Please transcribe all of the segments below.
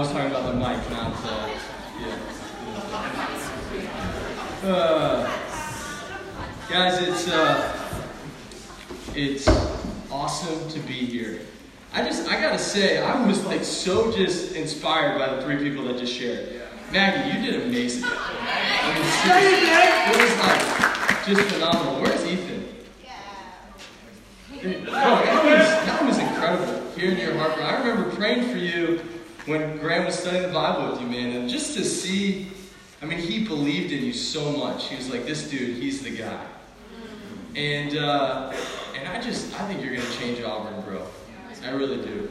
I was talking about the mic, not uh, yeah. Uh, guys, it's uh, it's awesome to be here. I just I gotta say I was like so just inspired by the three people that just shared. Maggie, you did amazing. I mean, seriously, it was like just phenomenal. Where's Ethan? Dude, no, that was, that was incredible. Hearing your heart. I remember praying for you when Graham was studying the Bible with you, man, and just to see, I mean, he believed in you so much. He was like, this dude, he's the guy. And uh, and I just, I think you're gonna change Auburn, bro. I really do.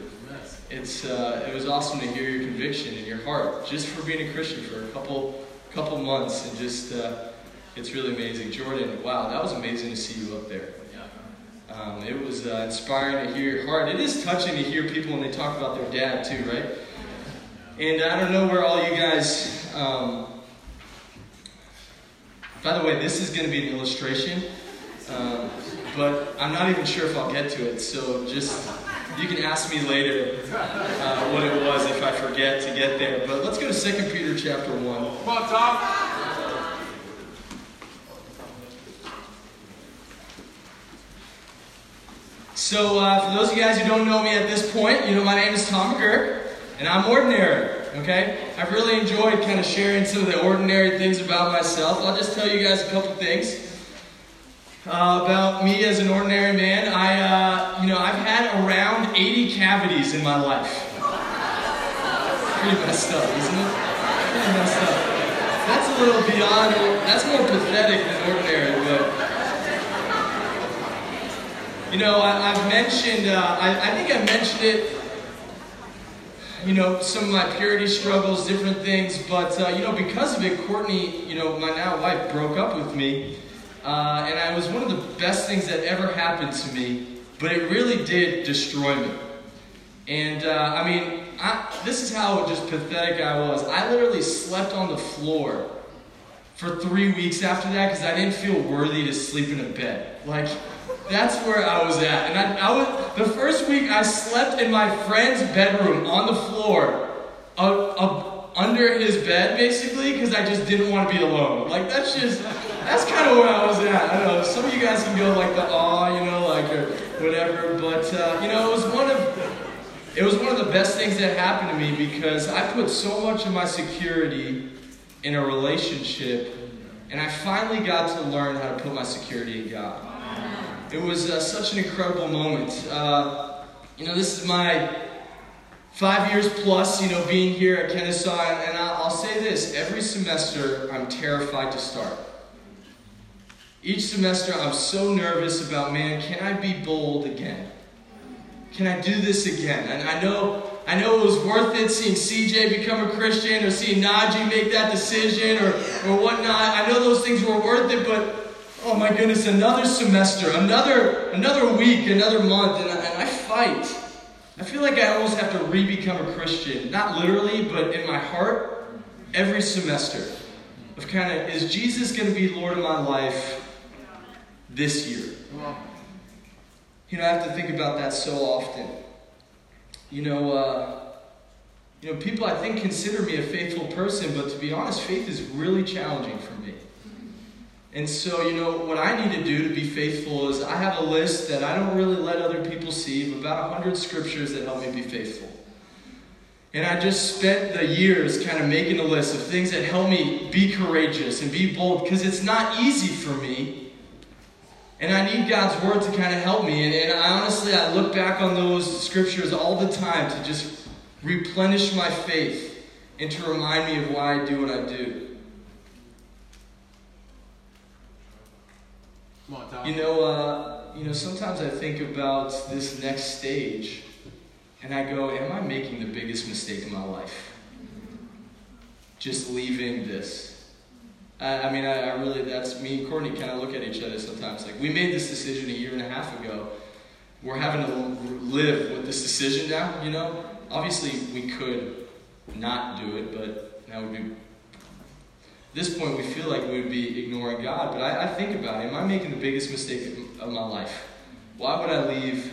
It's uh, it was awesome to hear your conviction and your heart just for being a Christian for a couple couple months, and just uh, it's really amazing. Jordan, wow, that was amazing to see you up there. Um, it was uh, inspiring to hear your heart. It is touching to hear people when they talk about their dad too, right? And I don't know where all you guys. Um, by the way, this is going to be an illustration, um, but I'm not even sure if I'll get to it. So just you can ask me later uh, what it was if I forget to get there. But let's go to 2 Peter chapter 1. Come on, Tom. So, uh, for those of you guys who don't know me at this point, you know my name is Tom McGuirk, and I'm ordinary. Okay, I've really enjoyed kind of sharing some of the ordinary things about myself. I'll just tell you guys a couple things uh, about me as an ordinary man. I, uh, you know, I've had around 80 cavities in my life. Pretty messed up, isn't it? Pretty messed up. That's a little beyond. That's more pathetic than ordinary, but. You know, I, have mentioned, uh, I, I, think I mentioned it, you know, some of my purity struggles, different things, but, uh, you know, because of it, Courtney, you know, my now wife, broke up with me, uh, and I was one of the best things that ever happened to me, but it really did destroy me. And, uh, I mean, I, this is how just pathetic I was. I literally slept on the floor for three weeks after that because I didn't feel worthy to sleep in a bed. Like, that's where I was at. And I, I was the first week I slept in my friend's bedroom on the floor, uh, uh, under his bed basically, because I just didn't want to be alone. Like that's just that's kind of where I was at. I don't know. Some of you guys can go like the awe, you know, like or whatever. But uh, you know, it was one of it was one of the best things that happened to me because I put so much of my security in a relationship, and I finally got to learn how to put my security in God. It was uh, such an incredible moment. Uh, you know, this is my five years plus, you know, being here at Kennesaw, and I'll, I'll say this every semester I'm terrified to start. Each semester I'm so nervous about, man, can I be bold again? Can I do this again? And I know I know it was worth it seeing CJ become a Christian or seeing Najee make that decision or, or whatnot. I know those things were worth it, but oh my goodness, another semester, another another week, another month, and I, and I fight. I feel like I almost have to re-become a Christian, not literally, but in my heart, every semester. Of kind of, is Jesus going to be Lord of my life this year? You know, I have to think about that so often. You know, uh, you know, people I think consider me a faithful person, but to be honest, faith is really challenging for me. And so, you know, what I need to do to be faithful is I have a list that I don't really let other people see of about 100 scriptures that help me be faithful. And I just spent the years kind of making a list of things that help me be courageous and be bold because it's not easy for me. And I need God's word to kind of help me. And, and I honestly, I look back on those scriptures all the time to just replenish my faith and to remind me of why I do what I do. You know, uh, you know, sometimes I think about this next stage, and I go, "Am I making the biggest mistake in my life? Just leaving this." I, I mean, I, I, really, that's me and Courtney kind of look at each other sometimes. Like, we made this decision a year and a half ago. We're having to live with this decision now. You know, obviously we could not do it, but that would be this point, we feel like we would be ignoring God. But I, I think about it. Am I making the biggest mistake of my life? Why would I leave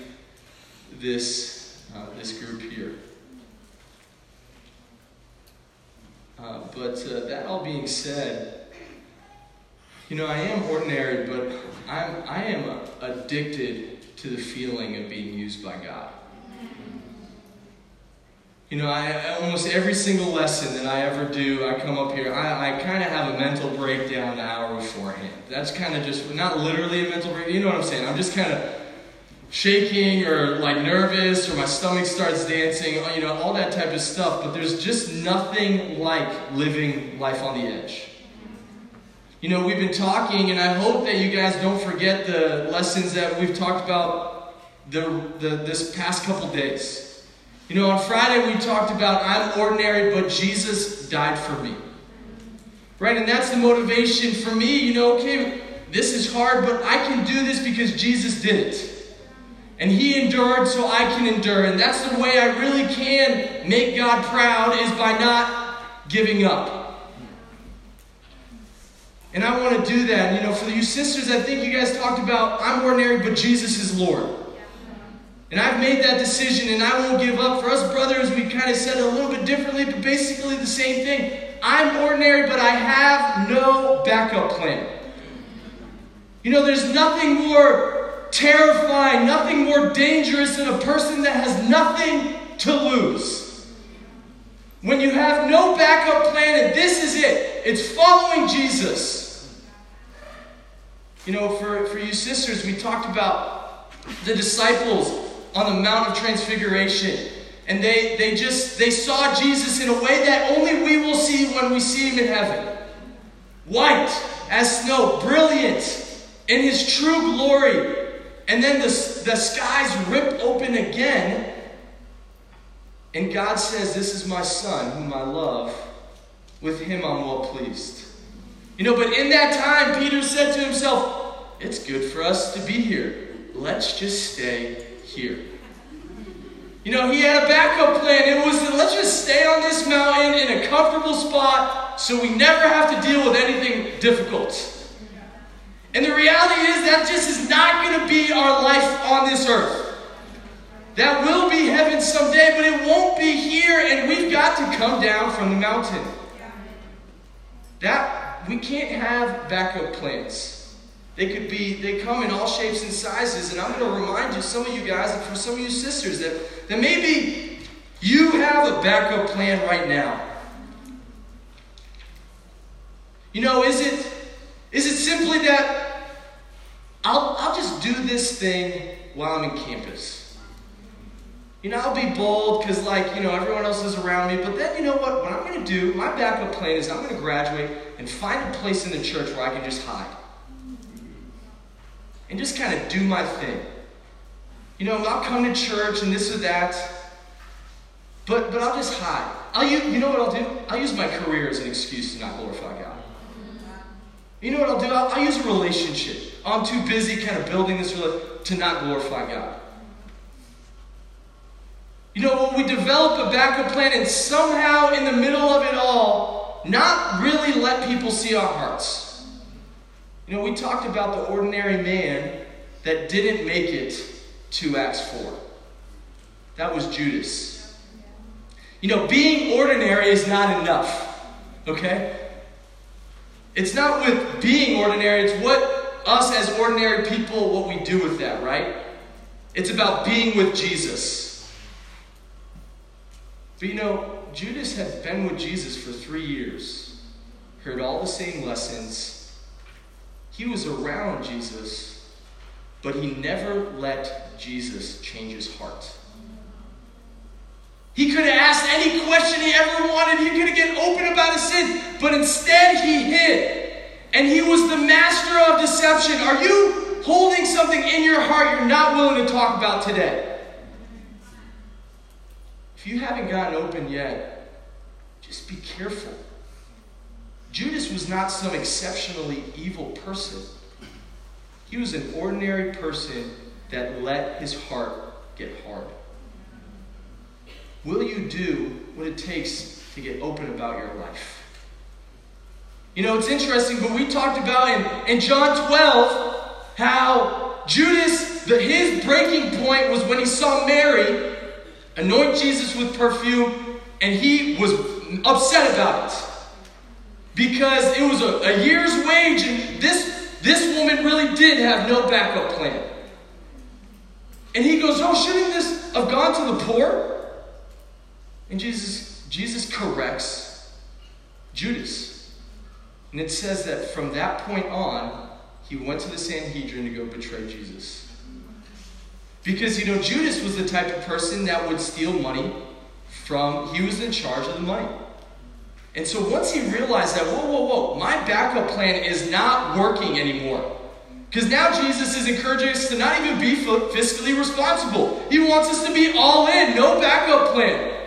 this, uh, this group here? Uh, but uh, that all being said, you know, I am ordinary, but I'm, I am addicted to the feeling of being used by God. You know, I, almost every single lesson that I ever do, I come up here, I, I kind of have a mental breakdown an hour beforehand. That's kind of just, not literally a mental breakdown, you know what I'm saying? I'm just kind of shaking or like nervous or my stomach starts dancing, uh, you know, all that type of stuff. But there's just nothing like living life on the edge. You know, we've been talking, and I hope that you guys don't forget the lessons that we've talked about the, the, this past couple days. You know, on Friday we talked about I'm ordinary, but Jesus died for me. Right? And that's the motivation for me. You know, okay, this is hard, but I can do this because Jesus did it. And he endured so I can endure. And that's the way I really can make God proud is by not giving up. And I want to do that. You know, for you sisters, I think you guys talked about I'm ordinary, but Jesus is Lord. And I've made that decision and I won't give up. For us brothers, we kind of said it a little bit differently, but basically the same thing. I'm ordinary, but I have no backup plan. You know, there's nothing more terrifying, nothing more dangerous than a person that has nothing to lose. When you have no backup plan and this is it, it's following Jesus. You know, for, for you sisters, we talked about the disciples on the Mount of Transfiguration. And they, they just they saw Jesus in a way that only we will see when we see him in heaven. White as snow, brilliant in his true glory. And then the, the skies rip open again. And God says, This is my son whom I love. With him I'm well pleased. You know, but in that time, Peter said to himself, It's good for us to be here. Let's just stay here. You know, he had a backup plan. It was let's just stay on this mountain in a comfortable spot so we never have to deal with anything difficult. And the reality is that just is not going to be our life on this earth. That will be heaven someday, but it won't be here, and we've got to come down from the mountain. That we can't have backup plans. They could be, they come in all shapes and sizes. And I'm going to remind you, some of you guys, and for some of you sisters, that, that maybe you have a backup plan right now. You know, is it, is it simply that I'll, I'll just do this thing while I'm in campus? You know, I'll be bold because, like, you know, everyone else is around me. But then, you know what? What I'm going to do, my backup plan is I'm going to graduate and find a place in the church where I can just hide and just kind of do my thing. You know, I'll come to church and this or that, but but I'll just hide. I'll use, you know what I'll do? I'll use my career as an excuse to not glorify God. You know what I'll do? I'll, I'll use a relationship. Oh, I'm too busy kind of building this relationship to not glorify God. You know, when we develop a backup plan and somehow in the middle of it all, not really let people see our hearts. You know, we talked about the ordinary man that didn't make it to Acts 4. That was Judas. You know, being ordinary is not enough, okay? It's not with being ordinary, it's what us as ordinary people, what we do with that, right? It's about being with Jesus. But you know, Judas had been with Jesus for three years, heard all the same lessons he was around Jesus, but he never let Jesus change his heart. He could have asked any question he ever wanted. He could have get open about his sin, but instead he hid. And he was the master of deception. Are you holding something in your heart you're not willing to talk about today? If you haven't gotten open yet, just be careful. Judas was not some exceptionally evil person. He was an ordinary person that let his heart get hard. Will you do what it takes to get open about your life? You know, it's interesting, but we talked about in, in John 12 how Judas, the, his breaking point was when he saw Mary anoint Jesus with perfume, and he was upset about it. Because it was a, a year's wage, and this, this woman really did have no backup plan. And he goes, Oh, shouldn't this have gone to the poor? And Jesus, Jesus corrects Judas. And it says that from that point on, he went to the Sanhedrin to go betray Jesus. Because, you know, Judas was the type of person that would steal money from, he was in charge of the money. And so once he realized that, whoa, whoa, whoa, my backup plan is not working anymore. Because now Jesus is encouraging us to not even be fiscally responsible. He wants us to be all in, no backup plan.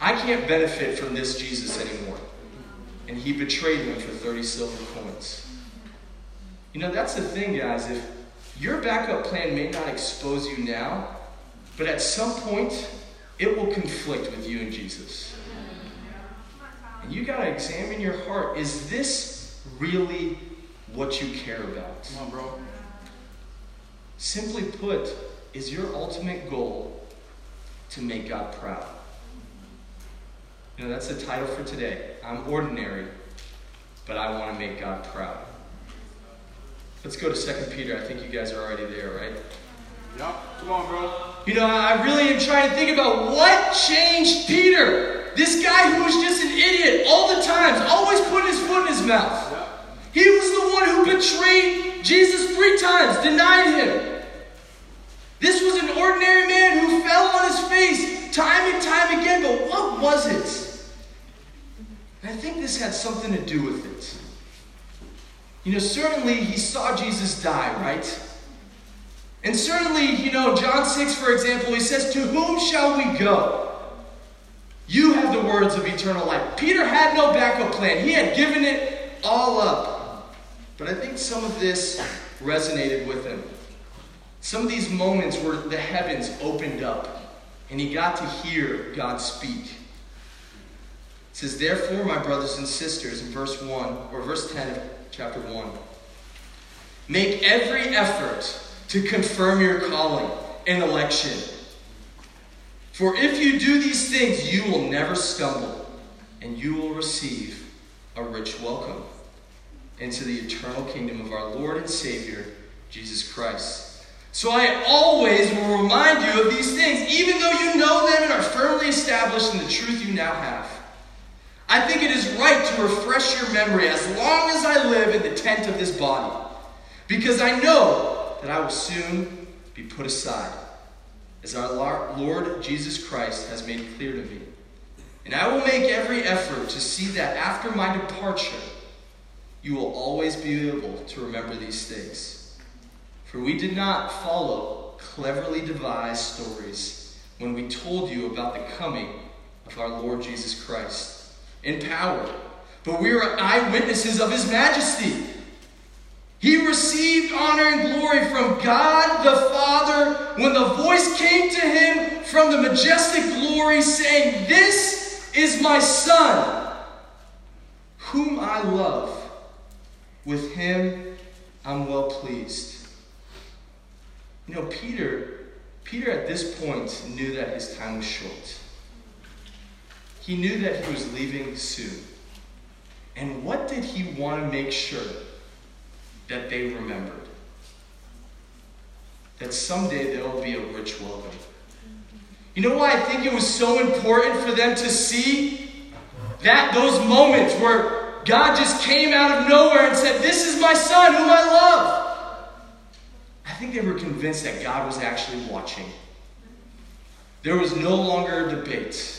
I can't benefit from this Jesus anymore. And he betrayed him for 30 silver coins. You know, that's the thing, guys. If your backup plan may not expose you now, but at some point, it will conflict with you and Jesus. You got to examine your heart. Is this really what you care about? Come on, bro. Simply put, is your ultimate goal to make God proud? You know, that's the title for today. I'm ordinary, but I want to make God proud. Let's go to 2 Peter. I think you guys are already there, right? Yeah. Come on, bro. You know, I really am trying to think about what changed Peter. This guy who was just an idiot all the times, always putting his foot in his mouth. He was the one who betrayed Jesus three times, denied him. This was an ordinary man who fell on his face time and time again, but what was it? I think this had something to do with it. You know, certainly he saw Jesus die, right? And certainly, you know, John 6, for example, he says, To whom shall we go? You have the words of eternal life. Peter had no backup plan, he had given it all up. But I think some of this resonated with him. Some of these moments where the heavens opened up and he got to hear God speak. It says, Therefore, my brothers and sisters, in verse 1, or verse 10 of chapter 1, make every effort to confirm your calling and election. For if you do these things, you will never stumble, and you will receive a rich welcome into the eternal kingdom of our Lord and Savior, Jesus Christ. So I always will remind you of these things, even though you know them and are firmly established in the truth you now have. I think it is right to refresh your memory as long as I live in the tent of this body, because I know that I will soon be put aside as our Lord Jesus Christ has made clear to me. And I will make every effort to see that after my departure, you will always be able to remember these things. For we did not follow cleverly devised stories when we told you about the coming of our Lord Jesus Christ in power, but we are eyewitnesses of his majesty. He received honor and glory from God the Father when the voice came to him from the majestic glory, saying, This is my Son, whom I love. With him I'm well pleased. You know, Peter, Peter at this point knew that his time was short. He knew that he was leaving soon. And what did he want to make sure? That they remembered. That someday there will be a rich welcome. You know why I think it was so important for them to see that those moments where God just came out of nowhere and said, This is my son whom I love. I think they were convinced that God was actually watching. There was no longer a debate.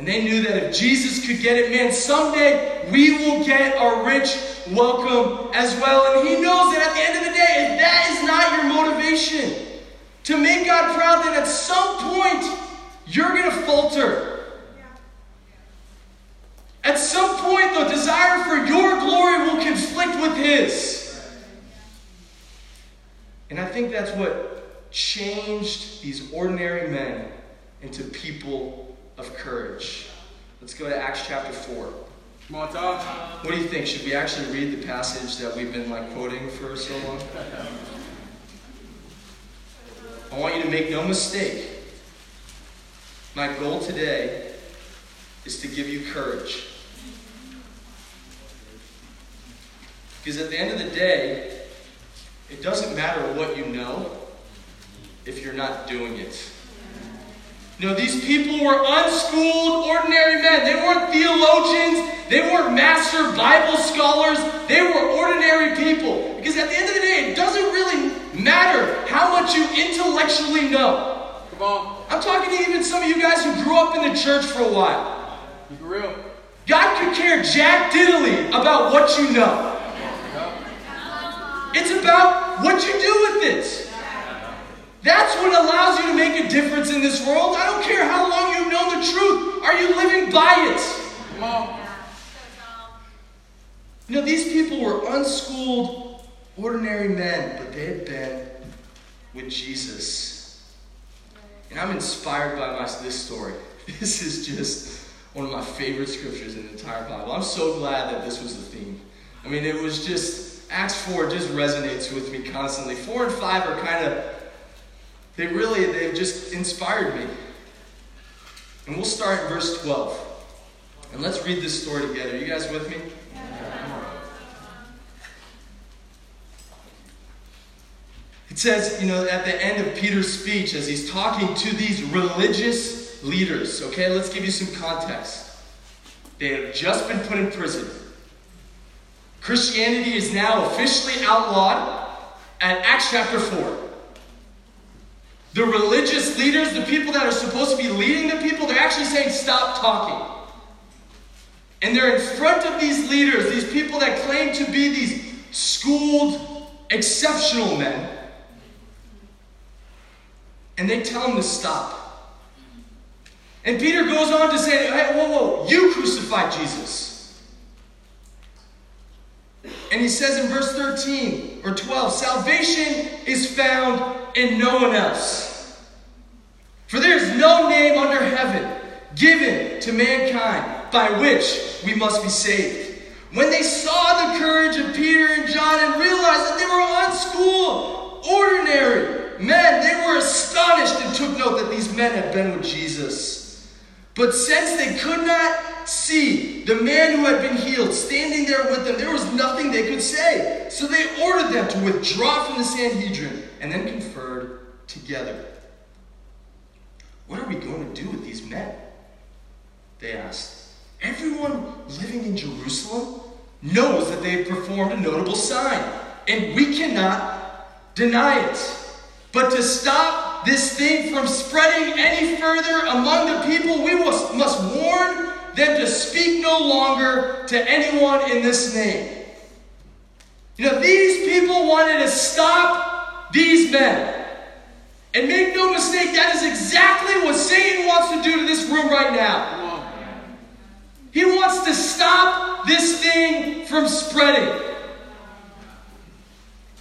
And they knew that if Jesus could get it, man, someday we will get a rich welcome as well. And he knows that at the end of the day, if that is not your motivation to make God proud, then at some point you're going to falter. At some point, the desire for your glory will conflict with His. And I think that's what changed these ordinary men into people of courage. Let's go to Acts chapter 4. Come on, Tom. What do you think? Should we actually read the passage that we've been like quoting for so long? I want you to make no mistake. My goal today is to give you courage. Because at the end of the day, it doesn't matter what you know if you're not doing it. You know, these people were unschooled, ordinary men. They weren't theologians. They weren't master Bible scholars. They were ordinary people. Because at the end of the day, it doesn't really matter how much you intellectually know. Come on. I'm talking to even some of you guys who grew up in the church for a while. It real. God could care jack diddly about what you know. It's about what you do with it. That's what allows you to make a difference in this world. I don't care how long you've known the truth. Are you living by it? Come on. You know, these people were unschooled, ordinary men, but they had been with Jesus. And I'm inspired by my, this story. This is just one of my favorite scriptures in the entire Bible. I'm so glad that this was the theme. I mean, it was just, Acts 4 just resonates with me constantly. 4 and 5 are kind of, they really, they've just inspired me. And we'll start in verse 12. And let's read this story together. You guys with me? It says, you know, at the end of Peter's speech, as he's talking to these religious leaders, okay, let's give you some context. They have just been put in prison. Christianity is now officially outlawed at Acts chapter 4. The religious leaders, the people that are supposed to be leading the people, they're actually saying, stop talking. And they're in front of these leaders, these people that claim to be these schooled, exceptional men. And they tell them to stop. And Peter goes on to say, hey, whoa, whoa, you crucified Jesus. And he says in verse 13 or 12, salvation is found in no one else. For there is no name under heaven given to mankind by which we must be saved. When they saw the courage of Peter and John and realized that they were unschooled, ordinary men, they were astonished and took note that these men had been with Jesus. But since they could not see the man who had been healed standing there with them, there was nothing they could say. So they ordered them to withdraw from the Sanhedrin and then conferred together. What are we going to do with these men? They asked. Everyone living in Jerusalem knows that they have performed a notable sign, and we cannot deny it. But to stop this thing from spreading any further among the people, we must, must warn them to speak no longer to anyone in this name. You know, these people wanted to stop these men. And make no mistake, that is exactly what Satan wants to do to this room right now. He wants to stop this thing from spreading.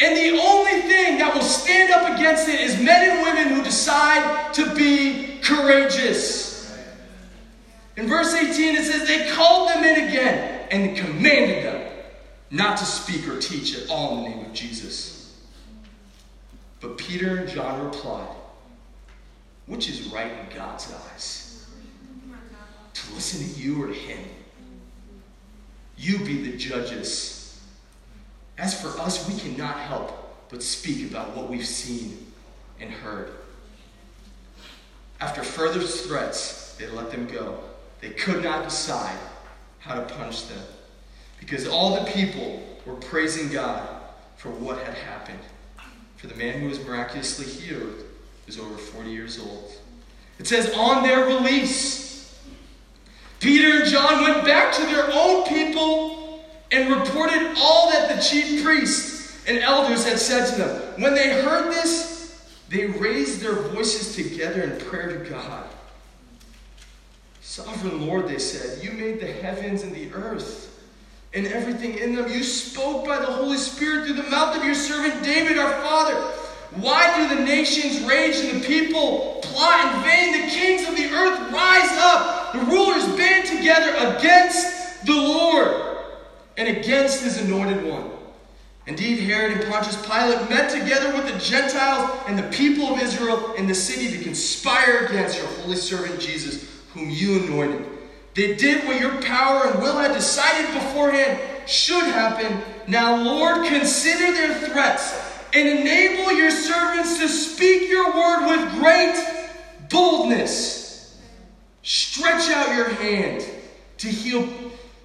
And the only thing that will stand up against it is men and women who decide to be courageous. In verse 18, it says, They called them in again and commanded them not to speak or teach at all in the name of Jesus. But Peter and John replied, Which is right in God's eyes? To listen to you or to him? You be the judges. As for us, we cannot help but speak about what we've seen and heard. After further threats, they let them go. They could not decide how to punish them because all the people were praising God for what had happened. For the man who was miraculously healed was over 40 years old. It says, on their release, Peter and John went back to their own people and reported all that the chief priests and elders had said to them. When they heard this, they raised their voices together in prayer to God. Sovereign Lord, they said, you made the heavens and the earth and everything in them. You spoke by the Holy Spirit through the mouth of your servant David, our father. Why do the nations rage and the people plot in vain? The kings of the earth rise up, the rulers band together against the Lord and against his anointed one. Indeed, Herod and Pontius Pilate met together with the Gentiles and the people of Israel in the city to conspire against your holy servant Jesus, whom you anointed. They did what your power and will had decided beforehand should happen. Now, Lord, consider their threats and enable your servants to speak your word with great boldness. Stretch out your hand to heal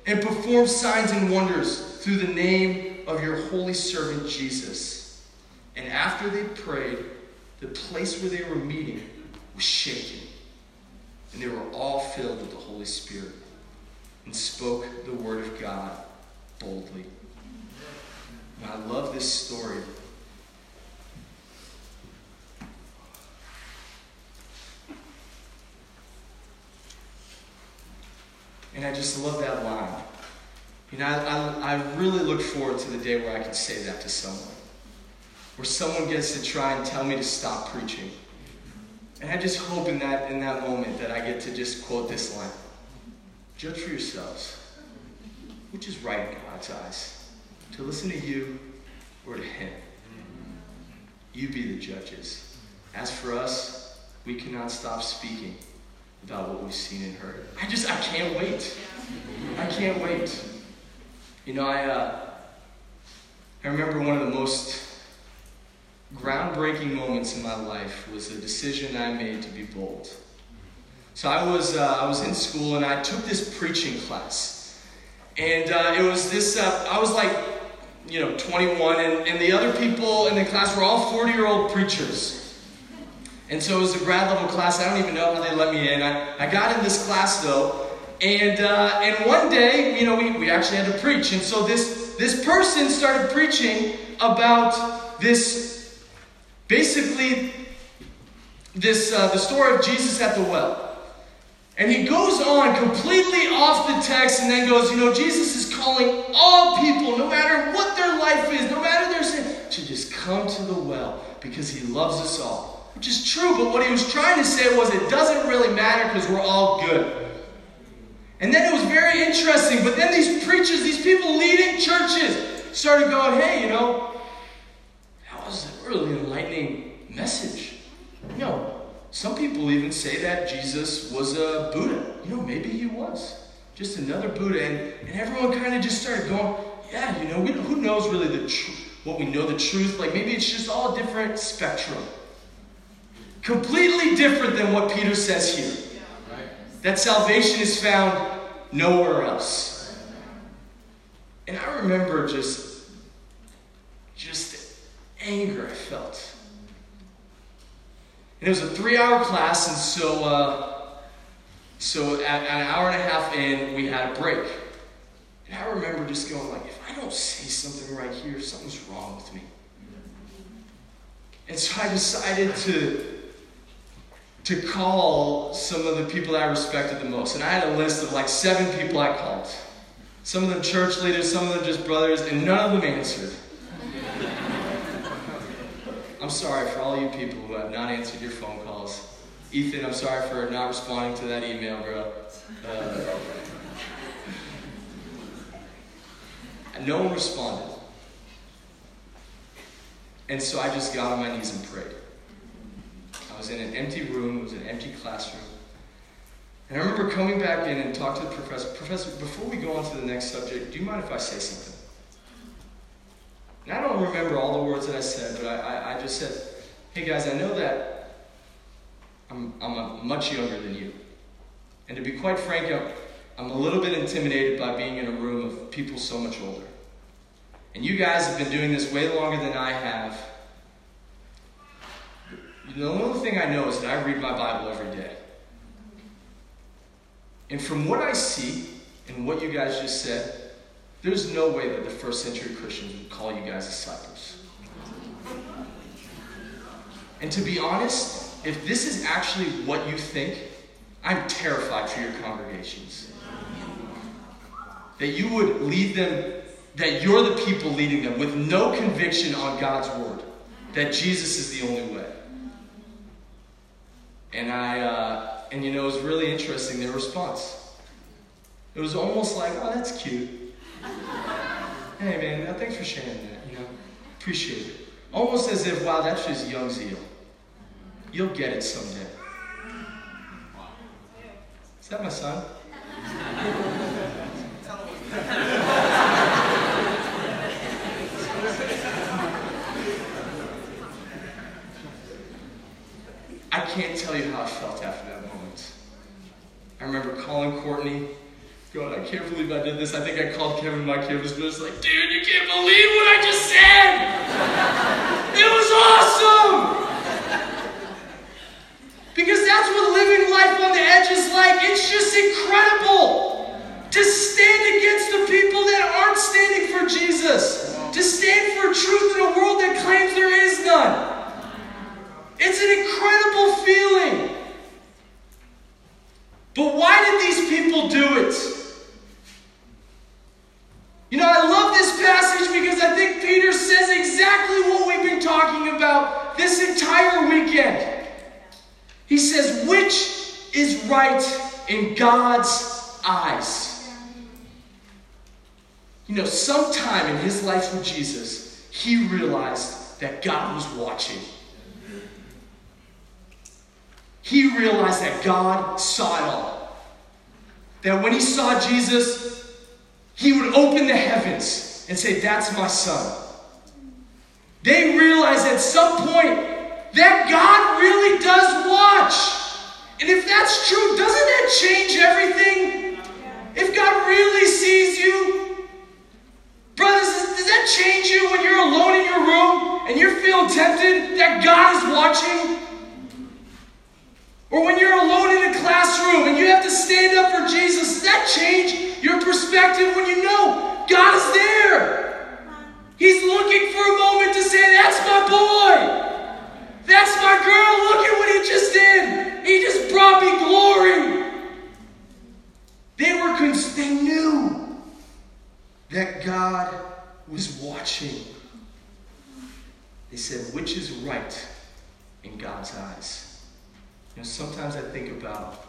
and perform signs and wonders through the name of your holy servant Jesus. And after they prayed, the place where they were meeting was shaken, and they were all filled with the Holy Spirit and spoke the word of God boldly. And I love this story. And I just love that line. You know, I, I, I really look forward to the day where I can say that to someone. Where someone gets to try and tell me to stop preaching. And I just hope in that, in that moment that I get to just quote this line Judge for yourselves, which is right in God's eyes, to listen to you or to Him. You be the judges. As for us, we cannot stop speaking about what we've seen and heard. I just, I can't wait. I can't wait. You know, I, uh, I remember one of the most groundbreaking moments in my life was a decision I made to be bold. So I was, uh, I was in school and I took this preaching class. And uh, it was this, uh, I was like, you know, 21, and, and the other people in the class were all 40 year old preachers. And so it was a grad level class. I don't even know how they let me in. I, I got in this class though, and uh, and one day, you know, we, we actually had to preach. And so this this person started preaching about this, basically, this uh, the story of Jesus at the well. And he goes on completely off the text and then goes, you know, Jesus is calling all people, no matter what their life is, no matter their sin, to just come to the well because he loves us all which is true, but what he was trying to say was it doesn't really matter because we're all good. And then it was very interesting, but then these preachers, these people leading churches, started going, hey, you know, really enlightening message. You know, some people even say that Jesus was a Buddha. You know, maybe he was. Just another Buddha. And, and everyone kind of just started going, yeah, you know, we, who knows really the truth, what we know the truth? Like maybe it's just all a different spectrum. Completely different than what Peter says here. That salvation is found nowhere else. And I remember just, just anger I felt. And it was a three-hour class, and so, uh, so at, at an hour and a half in, we had a break. And I remember just going like, if I don't say something right here, something's wrong with me. And so I decided to to call some of the people I respected the most. And I had a list of like seven people I called. Some of them church leaders, some of them just brothers, and none of them answered. I'm sorry for all you people who have not answered your phone calls. Ethan, I'm sorry for not responding to that email, bro. Uh, no one responded. And so I just got on my knees and prayed. I was in an empty room, it was an empty classroom. And I remember coming back in and talking to the professor, Professor, before we go on to the next subject, do you mind if I say something? And I don't remember all the words that I said, but I, I, I just said, hey guys, I know that I'm, I'm much younger than you. And to be quite frank, I'm, I'm a little bit intimidated by being in a room of people so much older. And you guys have been doing this way longer than I have. The only thing I know is that I read my Bible every day. And from what I see and what you guys just said, there's no way that the first century Christians would call you guys disciples. And to be honest, if this is actually what you think, I'm terrified for your congregations. That you would lead them, that you're the people leading them with no conviction on God's word, that Jesus is the only way. And I, uh, and you know, it was really interesting, their response. It was almost like, oh, that's cute hey man, uh, thanks for sharing that, you know, appreciate it. Almost as if, wow, that's just young zeal. You'll get it someday. Is that my son? I can't tell you how I felt after that moment. I remember calling Courtney God, I can't believe I did this. I think I called Kevin my kid was just like, dude, you can't believe what I just said! It was awesome! Because that's what living life on the edge is like. It's just incredible to stand against the people that aren't standing for Jesus, to stand for truth in a world that claims there is none. It's an incredible feeling. But why did these people do it? You know, I love this passage because I think Peter says exactly what we've been talking about this entire weekend. He says, which is right in God's eyes? You know, sometime in his life with Jesus, he realized that God was watching. He realized that God saw it all. That when he saw Jesus, he would open the heavens and say, That's my son. They realized at some point that God really does watch. And if that's true, doesn't that change everything? If God really sees you, brothers, does that change you when you're alone in your room and you're feeling tempted that God is watching? Or when you're alone in a classroom and you have to stand up for Jesus, that change your perspective when you know God is there? He's looking for a moment to say, That's my boy. That's my girl. Look at what he just did. He just brought me glory. They were cons- they knew that God was watching. They said, which is right in God's eyes? You know, sometimes I think about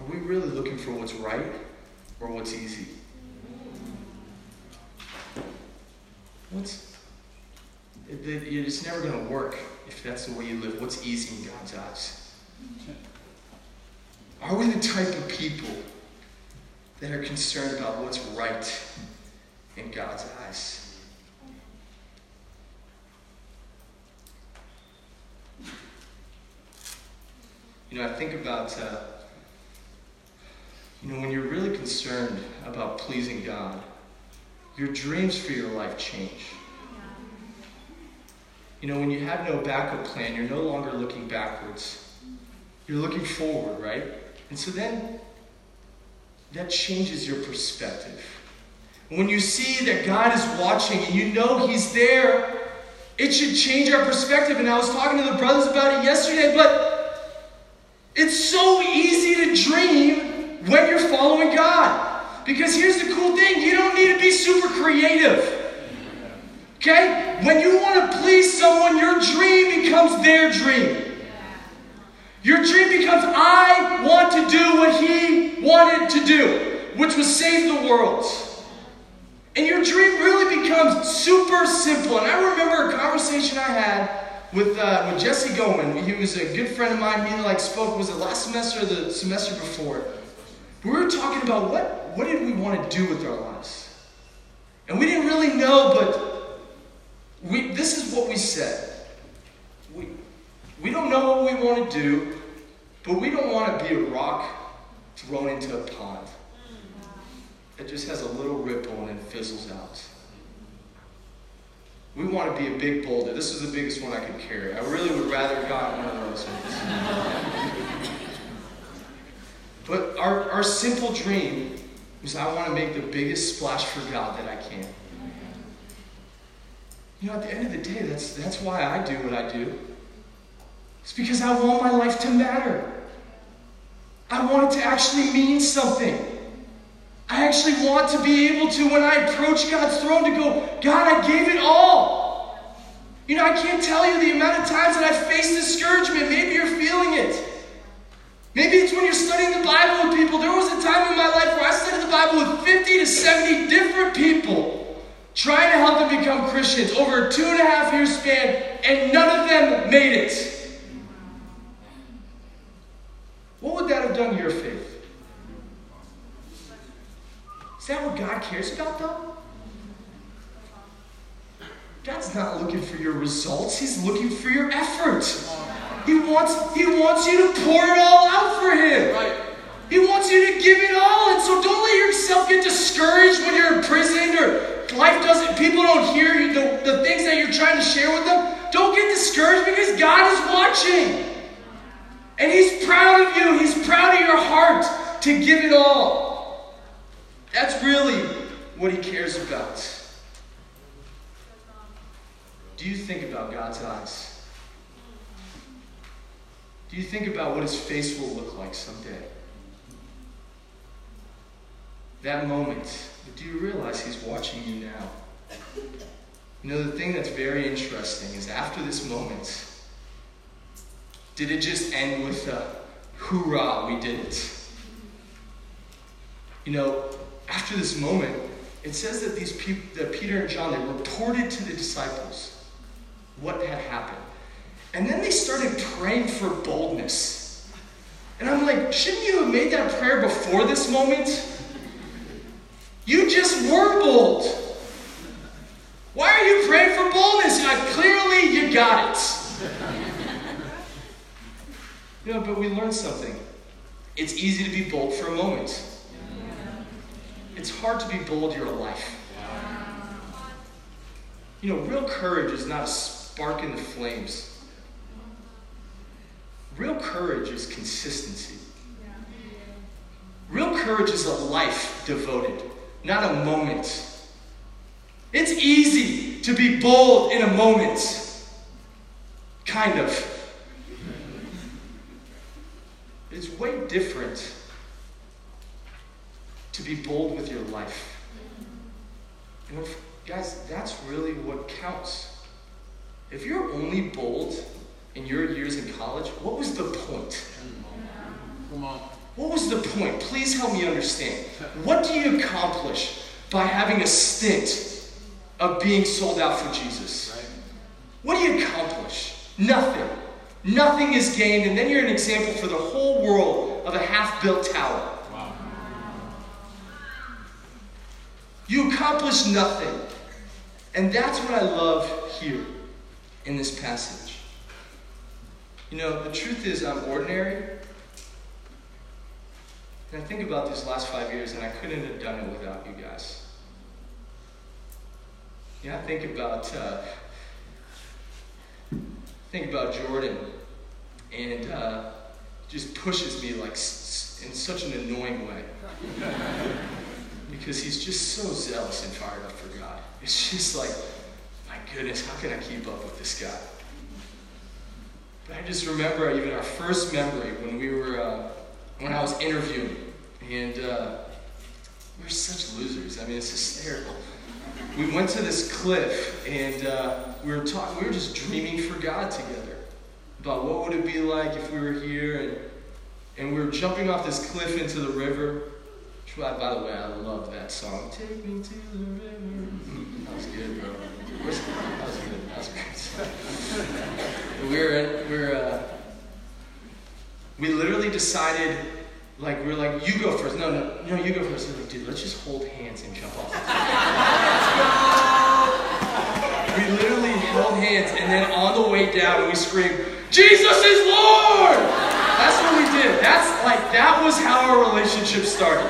are we really looking for what's right or what's easy? What's it, it, it's never going to work if that's the way you live. What's easy in God's eyes? Are we the type of people that are concerned about what's right in God's eyes? You know, I think about, uh, you know, when you're really concerned about pleasing God, your dreams for your life change. You know, when you have no backup plan, you're no longer looking backwards. You're looking forward, right? And so then that changes your perspective. When you see that God is watching and you know He's there, it should change our perspective. And I was talking to the brothers about it yesterday, but it's so easy to dream when you're following God. Because here's the cool thing you don't need to be super creative. Okay? When you want to please someone, your dream becomes their dream. Your dream becomes, I want to do what he wanted to do, which was save the world. And your dream really becomes super simple. And I remember a conversation I had with, uh, with Jesse Goman. He was a good friend of mine. He like spoke, was it last semester or the semester before? We were talking about what, what did we want to do with our lives? And we didn't really know, but we, this is what we said. We, we don't know what we want to do, but we don't want to be a rock thrown into a pond. It just has a little ripple and it fizzles out. We want to be a big boulder. This is the biggest one I could carry. I really would rather have gotten one of those ones. but our, our simple dream is I want to make the biggest splash for God that I can. You know, at the end of the day, that's, that's why I do what I do. It's because I want my life to matter. I want it to actually mean something. I actually want to be able to, when I approach God's throne, to go, God, I gave it all. You know, I can't tell you the amount of times that I faced discouragement. Maybe you're feeling it. Maybe it's when you're studying the Bible with people. There was a time in my life where I studied the Bible with 50 to 70 different people trying to help them become Christians over a two and a half year span, and none of them made it. What would that have done to your faith? Is that what God cares about, though? God's not looking for your results, He's looking for your effort. He wants, he wants you to pour it all out for him. Right. He wants you to give it all. And so don't let yourself get discouraged when you're imprisoned or life doesn't, people don't hear you, the, the things that you're trying to share with them. Don't get discouraged because God is watching. And He's proud of you. He's proud of your heart to give it all. That's really what He cares about. Do you think about God's eyes? Do you think about what His face will look like someday? That moment, but do you realize He's watching you now? You know, the thing that's very interesting is after this moment, did it just end with a hoorah, we did it? You know, after this moment, it says that these people, that Peter and John, they reported to the disciples what had happened. And then they started praying for boldness. And I'm like, shouldn't you have made that prayer before this moment? You just were bold. Why are you praying for boldness? Uh, clearly, you got it. you know, but we learned something. It's easy to be bold for a moment. It's hard to be bold your life. You know, real courage is not a spark in the flames. Real courage is consistency. Real courage is a life devoted, not a moment. It's easy to be bold in a moment. Kind of. It's way different to be bold with your life. You know, guys, that's really what counts. If you're only bold in your years in college, what was the point? Come on. What was the point? Please help me understand. What do you accomplish by having a stint of being sold out for Jesus? Right. What do you accomplish? Nothing. Nothing is gained, and then you're an example for the whole world of a half built tower. You accomplish nothing. And that's what I love here in this passage. You know, the truth is, I'm ordinary. And I think about these last five years, and I couldn't have done it without you guys. Yeah, I think about uh, think about Jordan, and uh, just pushes me like in such an annoying way because he's just so zealous and fired up for God. It's just like, my goodness, how can I keep up with this guy? But I just remember even our first memory when we were, uh, when I was interviewing, and uh, we were such losers. I mean, it's hysterical. We went to this cliff, and uh, we were talking. We were just dreaming for God together about what would it be like if we were here, and and we were jumping off this cliff into the river. Which, by the way, I love that song. Take me to the river. That was good, bro. That was good. That was we were in, we were uh, we literally decided like we were like you go first. No, no, no, you go first. We're like, dude, let's just hold hands and jump off. we literally held hands, and then on the way down, we screamed, "Jesus is Lord!" That's what we did. That's like that was how our relationship started.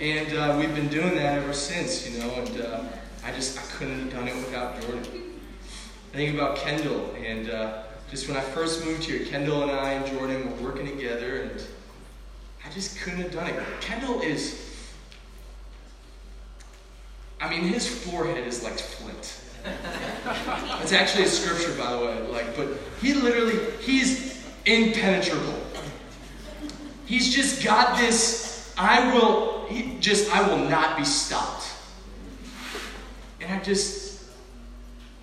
And uh, we've been doing that ever since, you know. And uh, I just I couldn't have done it without Jordan. I think about Kendall, and uh, just when I first moved here, Kendall and I and Jordan were working together, and I just couldn't have done it. Kendall is, I mean, his forehead is like flint. It's actually a scripture, by the way. Like, but he literally, he's impenetrable. He's just got this. I will. He just. I will not be stopped. And I just.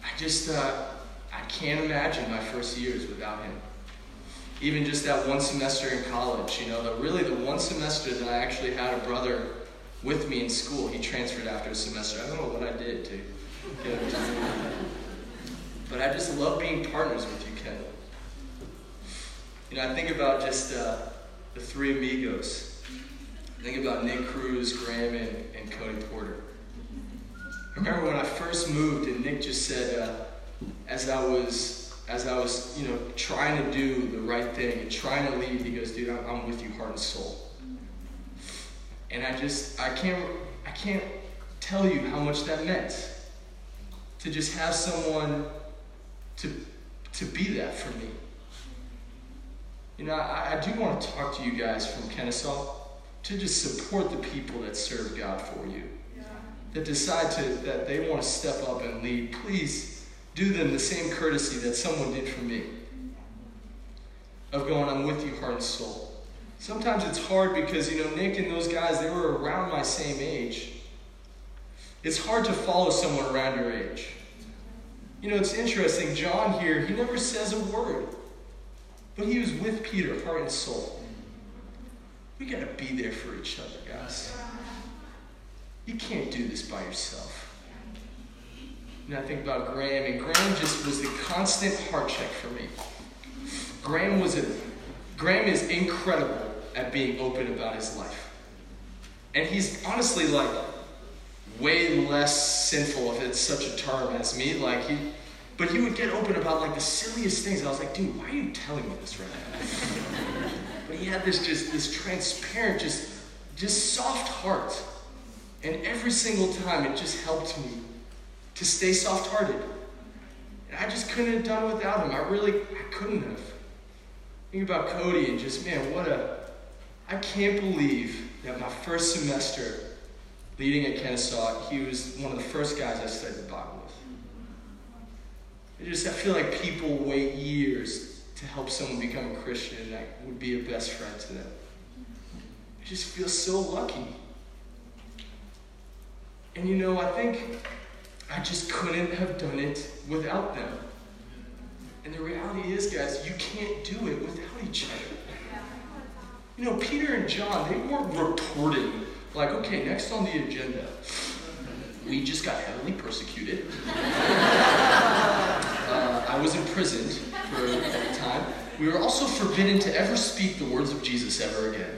I just. Uh, I can't imagine my first years without him. Even just that one semester in college, you know, the really the one semester that I actually had a brother with me in school. He transferred after a semester. I don't know what I did to get him to but I just love being partners with you, Kendall. You know, I think about just uh, the three amigos. I think about Nick Cruz, Graham, and, and Cody Porter. I remember when I first moved, and Nick just said, uh, as I was as I was, you know, trying to do the right thing and trying to lead, he goes, dude, I'm with you heart and soul. And I just, I can't, I can't tell you how much that meant to just have someone to, to be that for me. You know, I, I do want to talk to you guys from Kennesaw to just support the people that serve God for you, that decide to that they want to step up and lead. Please do them the same courtesy that someone did for me. Of going, I'm with you, heart and soul. Sometimes it's hard because you know Nick and those guys they were around my same age. It's hard to follow someone around your age. You know, it's interesting. John here, he never says a word. But he was with Peter, heart and soul. We got to be there for each other, guys. You can't do this by yourself. And I think about Graham, and Graham just was the constant heart check for me. Graham was a Graham is incredible at being open about his life. And he's honestly like way less sinful, if it's such a term, as me. Like he but he would get open about like the silliest things. And I was like, dude, why are you telling me this right now? but he had this just this transparent, just just soft heart. And every single time it just helped me to stay soft-hearted. And I just couldn't have done without him. I really I couldn't have. Think about Cody and just man, what a I can't believe that my first semester leading at Kennesaw, he was one of the first guys I studied the Bible with. I just I feel like people wait years to help someone become a Christian that would be a best friend to them. I just feel so lucky. And you know, I think I just couldn't have done it without them. And the reality is, guys, you can't do it without each other. You know, Peter and John, they weren't reporting like, okay, next on the agenda, we just got heavily persecuted. uh, I was imprisoned for a time. We were also forbidden to ever speak the words of Jesus ever again.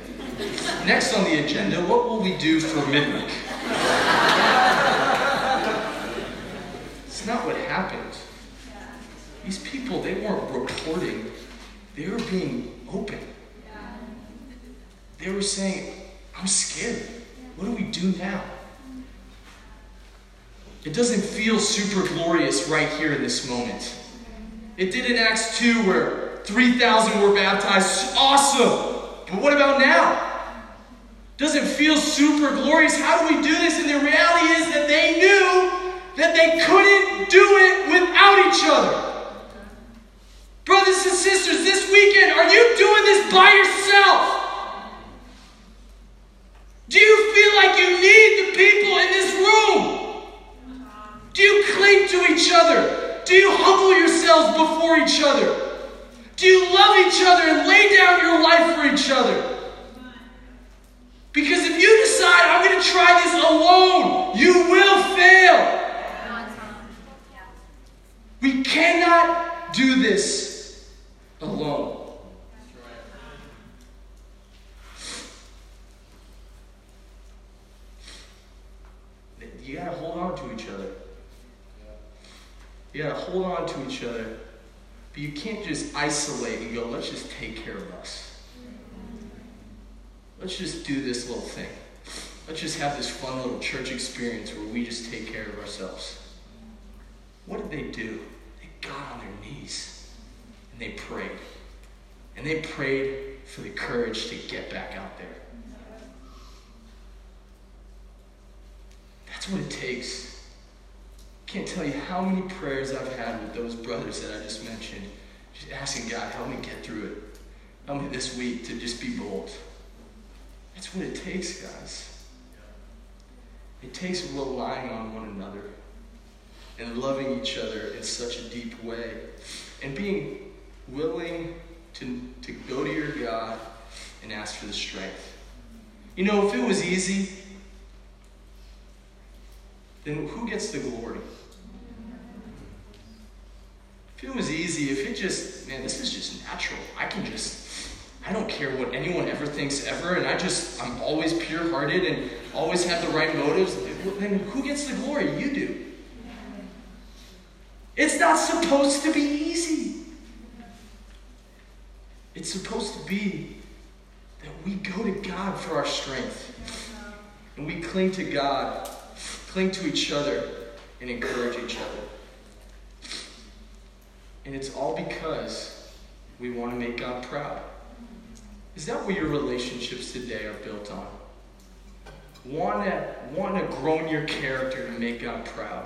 Next on the agenda, what will we do for midweek? it's not what happened. These people, they weren't reporting, they were being open. They were saying, I'm scared. What do we do now? It doesn't feel super glorious right here in this moment. It did in Acts 2 where 3,000 were baptized. Awesome! But what about now? Doesn't feel super glorious. How do we do this? And the reality is that they knew that they couldn't do it without each other. Brothers and sisters, this weekend, are you doing this by yourself? Do you feel like you need the people in this room? Do you cling to each other? Do you humble yourselves before each other? Do you love each other and lay down your life for each other? Because if you decide, I'm going to try this alone, you will fail. We cannot do this alone. You got to hold on to each other. You gotta hold on to each other. But you can't just isolate and go, let's just take care of us. Let's just do this little thing. Let's just have this fun little church experience where we just take care of ourselves. What did they do? They got on their knees and they prayed. And they prayed for the courage to get back out there. That's what it takes can't tell you how many prayers I've had with those brothers that I just mentioned, just asking God, help me get through it. Help me this week to just be bold. That's what it takes, guys. It takes relying on one another and loving each other in such a deep way and being willing to, to go to your God and ask for the strength. You know, if it was easy, then who gets the glory? If it was easy, if it just, man, this is just natural. I can just, I don't care what anyone ever thinks ever, and I just, I'm always pure hearted and always have the right motives, then who gets the glory? You do. It's not supposed to be easy. It's supposed to be that we go to God for our strength. And we cling to God, cling to each other, and encourage each other. And it's all because we want to make God proud. Is that what your relationships today are built on? Want to, want to grow in your character to make God proud?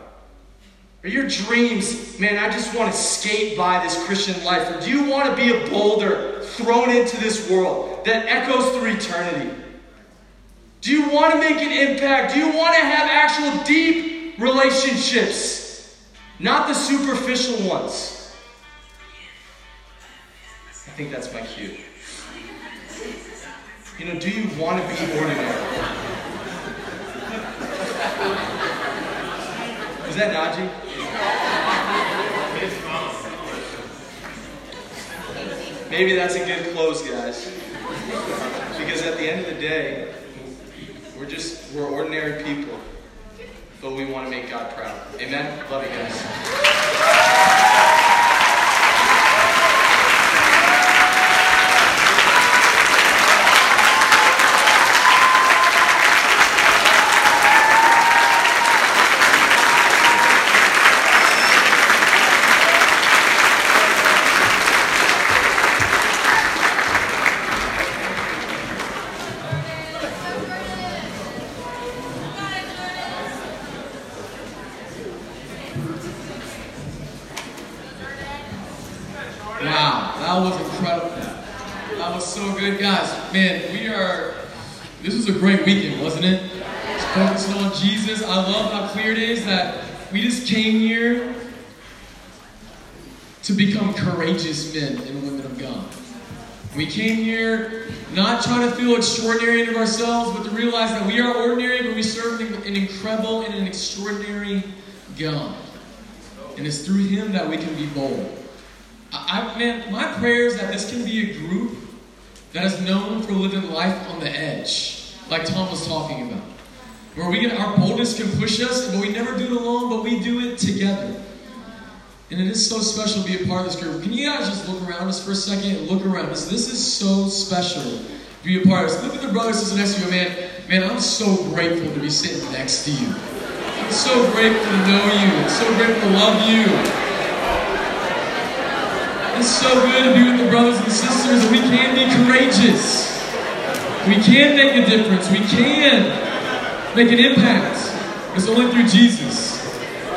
Or your dreams, man, I just want to skate by this Christian life. Or do you want to be a boulder thrown into this world that echoes through eternity? Do you want to make an impact? Do you want to have actual deep relationships? Not the superficial ones. I think that's my cue. You know, do you want to be ordinary? Is that Najee? Maybe that's a good close, guys. Because at the end of the day, we're just, we're ordinary people, but we want to make God proud. Amen? Love you guys. I love how clear it is that we just came here to become courageous men and women of God. We came here not trying to feel extraordinary in of ourselves, but to realize that we are ordinary, but we serve an an incredible and an extraordinary God. And it's through Him that we can be bold. I, I, man, my prayer is that this can be a group that is known for living life on the edge, like Tom was talking about. Where we get our boldness can push us, but we never do it alone, but we do it together. And it is so special to be a part of this group. Can you guys just look around us for a second and look around us? This is so special to be a part of this. Look at the brothers and sisters next to you, man. Man, I'm so grateful to be sitting next to you. I'm so grateful to know you. I'm so grateful to love you. It's so good to be with the brothers and sisters, we can be courageous. We can make a difference. We can make an impact. It's only through Jesus.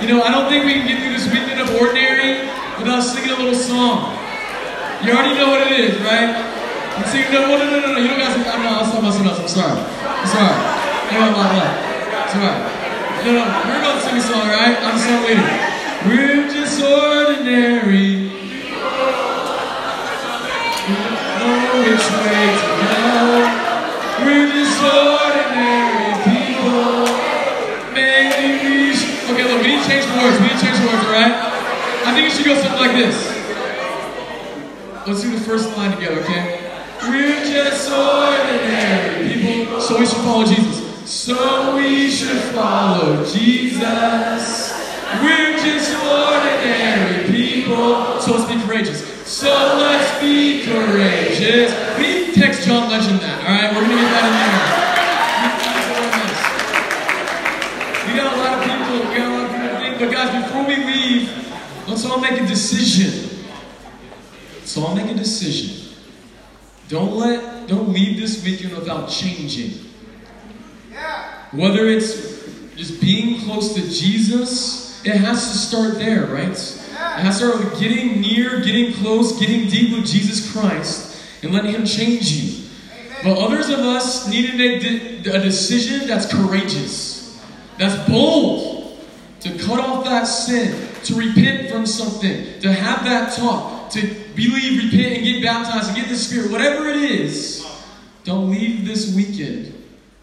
You know, I don't think we can get through this weekend of ordinary without singing a little song. You already know what it is, right? I'm singing, no, no, no, no, no, you don't guys, I'm not, I was talking about something else. I'm sorry. I'm sorry. I got a lot. It's alright. No, no, we're about to sing a song, right? I'm the song leader. We're just ordinary. We know which way to go. We're just ordinary alright? I think it should go something like this. Let's do the first line together, okay? We're just ordinary people. So we should follow Jesus. So we should follow Jesus. We're just ordinary people. So let's be courageous. So let's be courageous. We need to text John Legend that, alright? We're gonna get that in there. Before we leave, let's all make a decision. Let's all make a decision. Don't let, don't leave this weekend without changing. Whether it's just being close to Jesus, it has to start there, right? It has to start with getting near, getting close, getting deep with Jesus Christ, and letting Him change you. But others of us need to make a decision that's courageous, that's bold, to cut off that sin, to repent from something, to have that talk, to believe, repent, and get baptized, and get the Spirit, whatever it is. Don't leave this weekend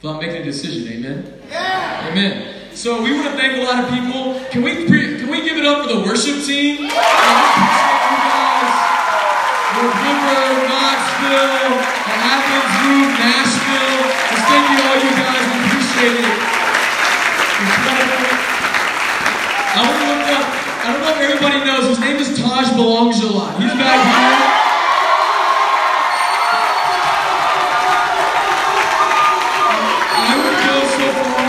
without making a decision. Amen. Amen. So we want to thank a lot of people. Can we pre- can we give it up for the worship team? Appreciate you guys. We're Knoxville, the Athens Nashville. Just thank you all you guys. We appreciate it. Incredible. I don't know if everybody knows, his name is Taj Belongs a lot. He's back here. I would go so far.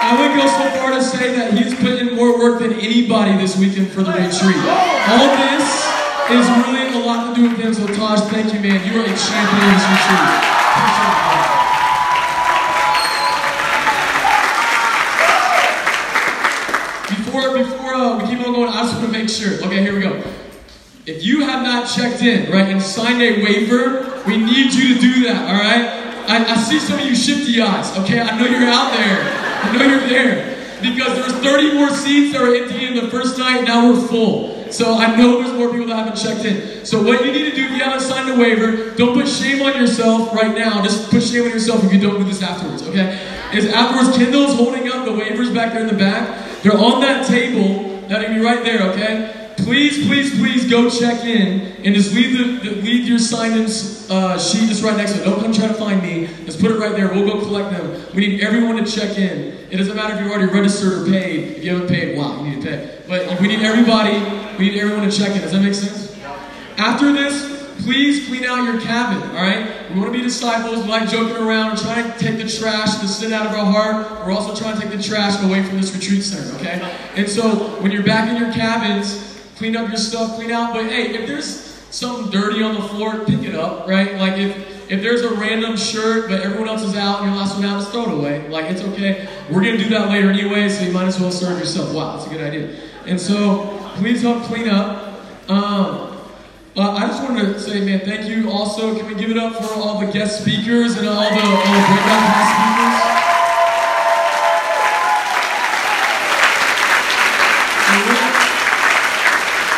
I would go so far to say that he's put in more work than anybody this weekend for the retreat. All this is really a lot to do with him. So Taj, thank you, man. You are a champion this retreat. Make sure. Okay, here we go. If you have not checked in, right, and signed a waiver, we need you to do that, all right? I, I see some of you shifty eyes, okay? I know you're out there. I know you're there. Because there was 30 more seats that were empty in the first night, now we're full. So I know there's more people that haven't checked in. So what you need to do if you haven't signed a waiver, don't put shame on yourself right now. Just put shame on yourself if you don't do this afterwards, okay? Is afterwards Kendall's holding up the waivers back there in the back. They're on that table. That'll be right there, okay? Please, please, please go check in and just leave the, leave your sign-in uh, sheet just right next to it. Don't come try to find me. Just put it right there. We'll go collect them. We need everyone to check in. It doesn't matter if you're already registered or paid. If you haven't paid, wow, you need to pay. But we need everybody. We need everyone to check in. Does that make sense? After this, please clean out your cabin, all right? We want to be disciples. We like joking around. We're trying to take the trash, the sin out of our heart. We're also trying to take the trash away from this retreat center, okay? And so when you're back in your cabins, clean up your stuff, clean out. But hey, if there's something dirty on the floor, pick it up, right? Like if if there's a random shirt, but everyone else is out and your last one out, just throw it away. Like it's okay. We're gonna do that later anyway, so you might as well serve yourself. Wow, that's a good idea. And so please help clean up. Um, uh, I just wanted to say, man, thank you. Also, can we give it up for all the guest speakers and all the, all the breakout speakers?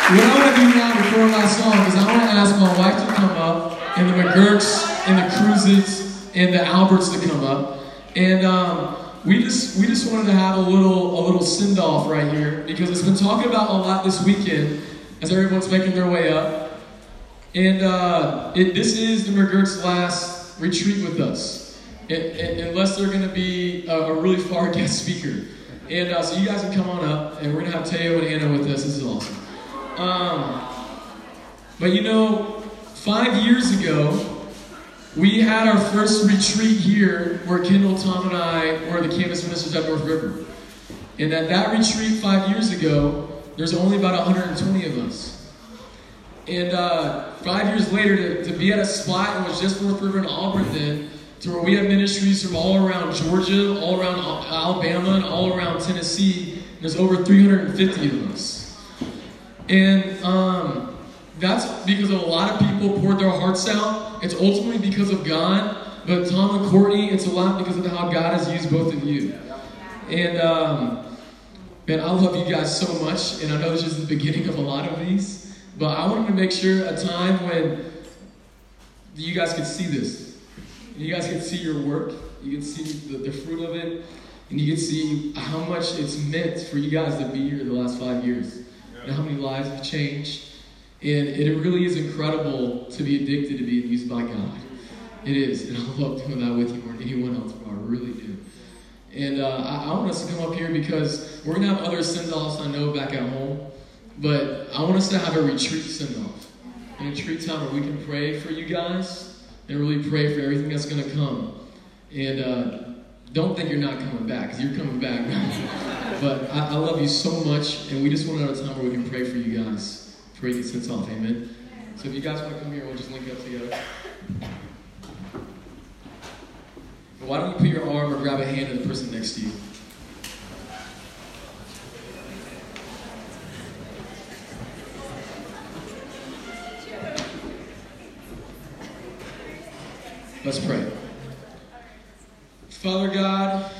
What I want to do now before my song is I want to ask my wife to come up, and the McGuirks, and the Cruzes, and the Alberts to come up, and um, we just we just wanted to have a little a little send off right here because it's been talking about a lot this weekend as everyone's making their way up. And uh, it, this is the McGuirk's last retreat with us, it, it, unless they're going to be a, a, really far guest speaker. And uh, so you guys can come on up, and we're going to have Teo and Anna with us. This is awesome. Um, but you know, five years ago, we had our first retreat here where Kendall, Tom, and I were the campus ministers at North River. And at that retreat five years ago, there's only about 120 of us. And uh, five years later, to, to be at a spot, it was just North River and Auburn then, to where we have ministries from all around Georgia, all around Alabama, and all around Tennessee. There's over 350 of us. And um, that's because a lot of people poured their hearts out. It's ultimately because of God. But Tom and Courtney, it's a lot because of how God has used both of you. And um, man, I love you guys so much. And I know this is the beginning of a lot of these. But I wanted to make sure a time when you guys could see this. You guys could see your work. You can see the, the fruit of it. And you can see how much it's meant for you guys to be here the last five years. And how many lives have changed. And it really is incredible to be addicted to being used by God. It is. And I love doing that with you more than anyone else. I really do. And uh, I, I, want us to come up here because we're going to have other send offs I know back at home. But I want us to have a retreat send off. A retreat time where we can pray for you guys and really pray for everything that's going to come. And uh, don't think you're not coming back because you're coming back. but I, I, love you so much, and we just want to have a time where we can pray for you guys before you sent off. Amen. So if you guys want to come here, we'll just link up together. Why don't you put your arm or grab a hand of the person next to you? Let's pray. Father God,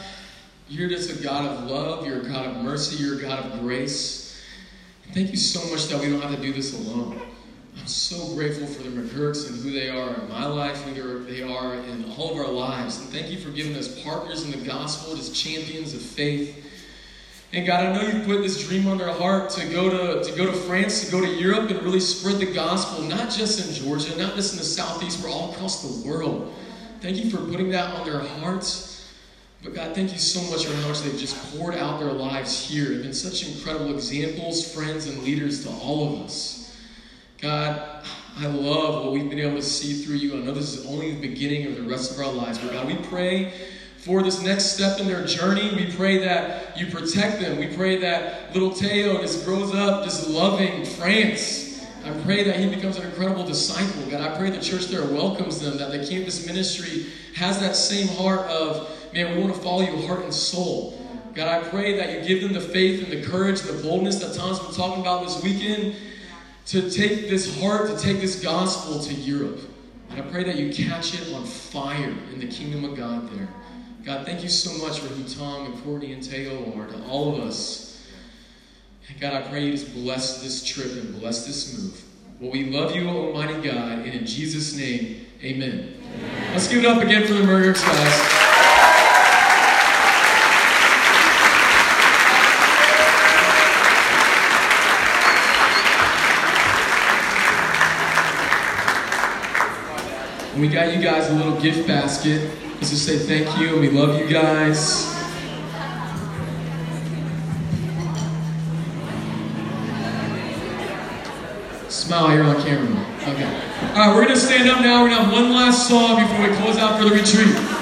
you're just a God of love, you're a God of mercy, you're a God of grace. Thank you so much that we don't have to do this alone. I'm so grateful for the McGuirks and who they are in my life, who they are in all of our lives. And thank you for giving us partners in the gospel, as champions of faith. And God, I know you've put this dream on their heart to go to, to go to France, to go to Europe, and really spread the gospel, not just in Georgia, not just in the southeast, but all across the world. Thank you for putting that on their hearts. But God, thank you so much for how much they've just poured out their lives here. They've been such incredible examples, friends, and leaders to all of us. God, I love what we've been able to see through you. I know this is only the beginning of the rest of our lives, but God, we pray for this next step in their journey. We pray that you protect them. We pray that little Teo just grows up just loving France. I pray that he becomes an incredible disciple. God, I pray the church there welcomes them, that the campus ministry has that same heart of, man, we want to follow you heart and soul. God, I pray that you give them the faith and the courage and the boldness that Tom's been talking about this weekend to take this heart, to take this gospel to Europe. And I pray that you catch it on fire in the kingdom of God there. God, thank you so much for who Tom and Courtney and Teo are to all of us. And God, I pray you just bless this trip and bless this move. Well, we love you, Almighty God, and in Jesus' name, amen. amen. Let's give it up again for the murderers, guys. And we got you guys a little gift basket. Let's just say thank you and we love you guys. Smile, you're on camera. Okay. All right, we're going to stand up now. We're going to have one last song before we close out for the retreat.